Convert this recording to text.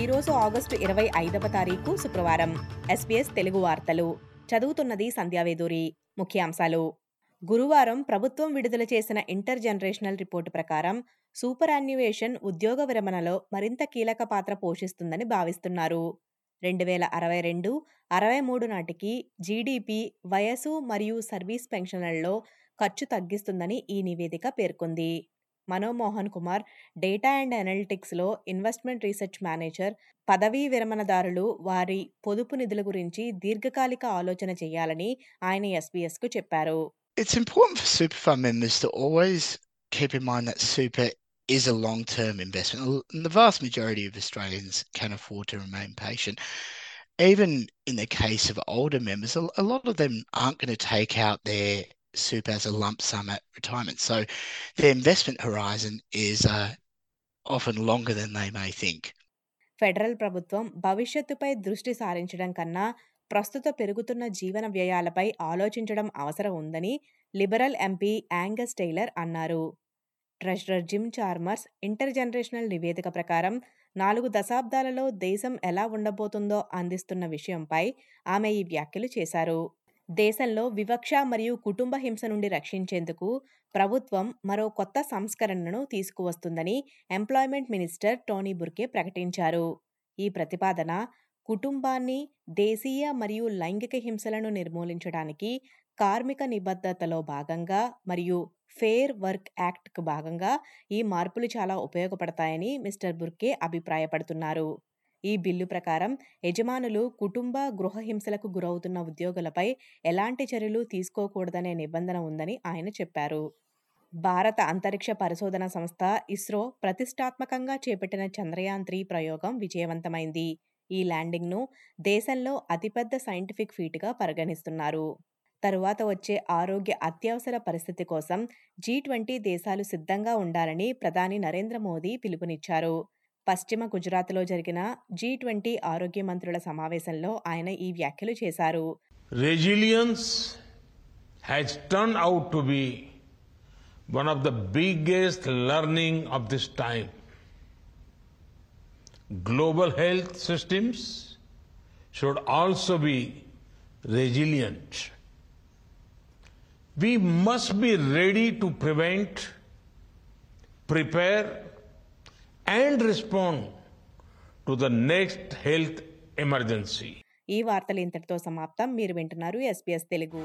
ఈరోజు ఆగస్టు ఇరవై ఐదవ తారీఖు శుక్రవారం. ఎస్పీఎస్ తెలుగు వార్తలు. చదువుతున్నది సంధ్యావేదూరి ముఖ్యాంశాలు. గురువారం ప్రభుత్వం విడుదల చేసిన ఇంటర్ జనరేషనల్ రిపోర్టు ప్రకారం సూపర్ అన్యువేషన్ ఉద్యోగ విరమణలో మరింత కీలక పాత్ర పోషిస్తుందని భావిస్తున్నారు. రెండు వేల అరవై రెండు అరవై మూడు నాటికి జీడీపీ వయసు మరియు సర్వీస్ పెన్షన్లలో ఖర్చు తగ్గిస్తుందని ఈ నివేదిక పేర్కొంది. మనోమోహన్ కుమార్ డేటా అండ్ అనలిటిక్స్లో ఇన్వెస్ట్మెంట్ రీసెర్చ్ మేనేజర్ పదవీ విరమణదారులు వారి పొదుపు నిధుల గురించి దీర్ఘకాలిక ఆలోచన చేయాలని ఆయన ఎస్బీఎస్కు చెప్పారు It's important for super fund members to always keep in mind that super is a long term investment. And the vast majority of Australians can afford to remain patient. Even in the case of older members, a lot of them aren't going to take out their super as a lump sum at retirement. So their investment horizon is uh, often longer than they may think. Federal ప్రభుత్వం భవిష్యత్తుపై దృష్టి సారించడం కన్నా ప్రస్తుత పెరుగుతున్న జీవన వ్యయాలపై ఆలోచించడం అవసరం ఉందని లిబరల్ ఎంపీ యాంగస్ టైలర్ అన్నారు treasurer Jim Chalmers inter generational నివేదిక ప్రకారం నాలుగు దశాబ్దాలలో దేశం ఎలా ఉండబోతుందో అందిస్తున్న విషయంపై ఆమె ఈ వ్యాఖ్యలు చేశారు దేశంలో వివక్ష మరియు కుటుంబ హింస నుండి రక్షించేందుకు ప్రభుత్వం మరో కొత్త సంస్కరణను తీసుకువస్తుందని ఎంప్లాయ్మెంట్ మినిస్టర్ టోనీ బుర్కే ప్రకటించారు. ఈ ప్రతిపాదన కుటుంబాన్ని దేశీయ మరియు లైంగిక హింసలను నిర్మూలించడానికి కార్మిక నిబద్ధతలో భాగంగా మరియు ఫెయిర్ వర్క్ యాక్ట్కు భాగంగా ఈ మార్పులు చాలా ఉపయోగపడతాయని మిస్టర్ బుర్కే అభిప్రాయపడుతున్నారు. ఈ బిల్లు ప్రకారం యజమానులు కుటుంబ గృహ హింసలకు గురవుతున్న ఉద్యోగులపై ఎలాంటి చర్యలు తీసుకోకూడదనే నిబంధన ఉందని ఆయన చెప్పారు. భారత అంతరిక్ష పరిశోధన సంస్థ ఇస్రో ప్రతిష్టాత్మకంగా చేపట్టిన చంద్రయాన్ త్రీ ప్రయోగం విజయవంతమైంది. ఈ ల్యాండింగ్ను దేశంలో అతిపెద్ద సైంటిఫిక్ ఫీట్గా పరిగణిస్తున్నారు. తరువాత వచ్చే ఆరోగ్య అత్యవసర పరిస్థితి కోసం జీ ట్వంటీ దేశాలు సిద్ధంగా ఉండాలని ప్రధాని నరేంద్ర మోదీ పిలుపునిచ్చారు. పశ్చిమ గుజరాత్లో జరిగిన జీ ట్వంటీ ఆరోగ్య మంత్రుల సమావేశంలో ఆయన ఈ వ్యాఖ్యలు చేశారు resilience has turn out to be one of the biggest learning of this time global health systems should also be resilient we must be ready to prevent prepare and respond to the next health emergency. ఈ వార్తలు ఇంతటితో సమాప్తం మీరు వింటున్నారు SPS Telugu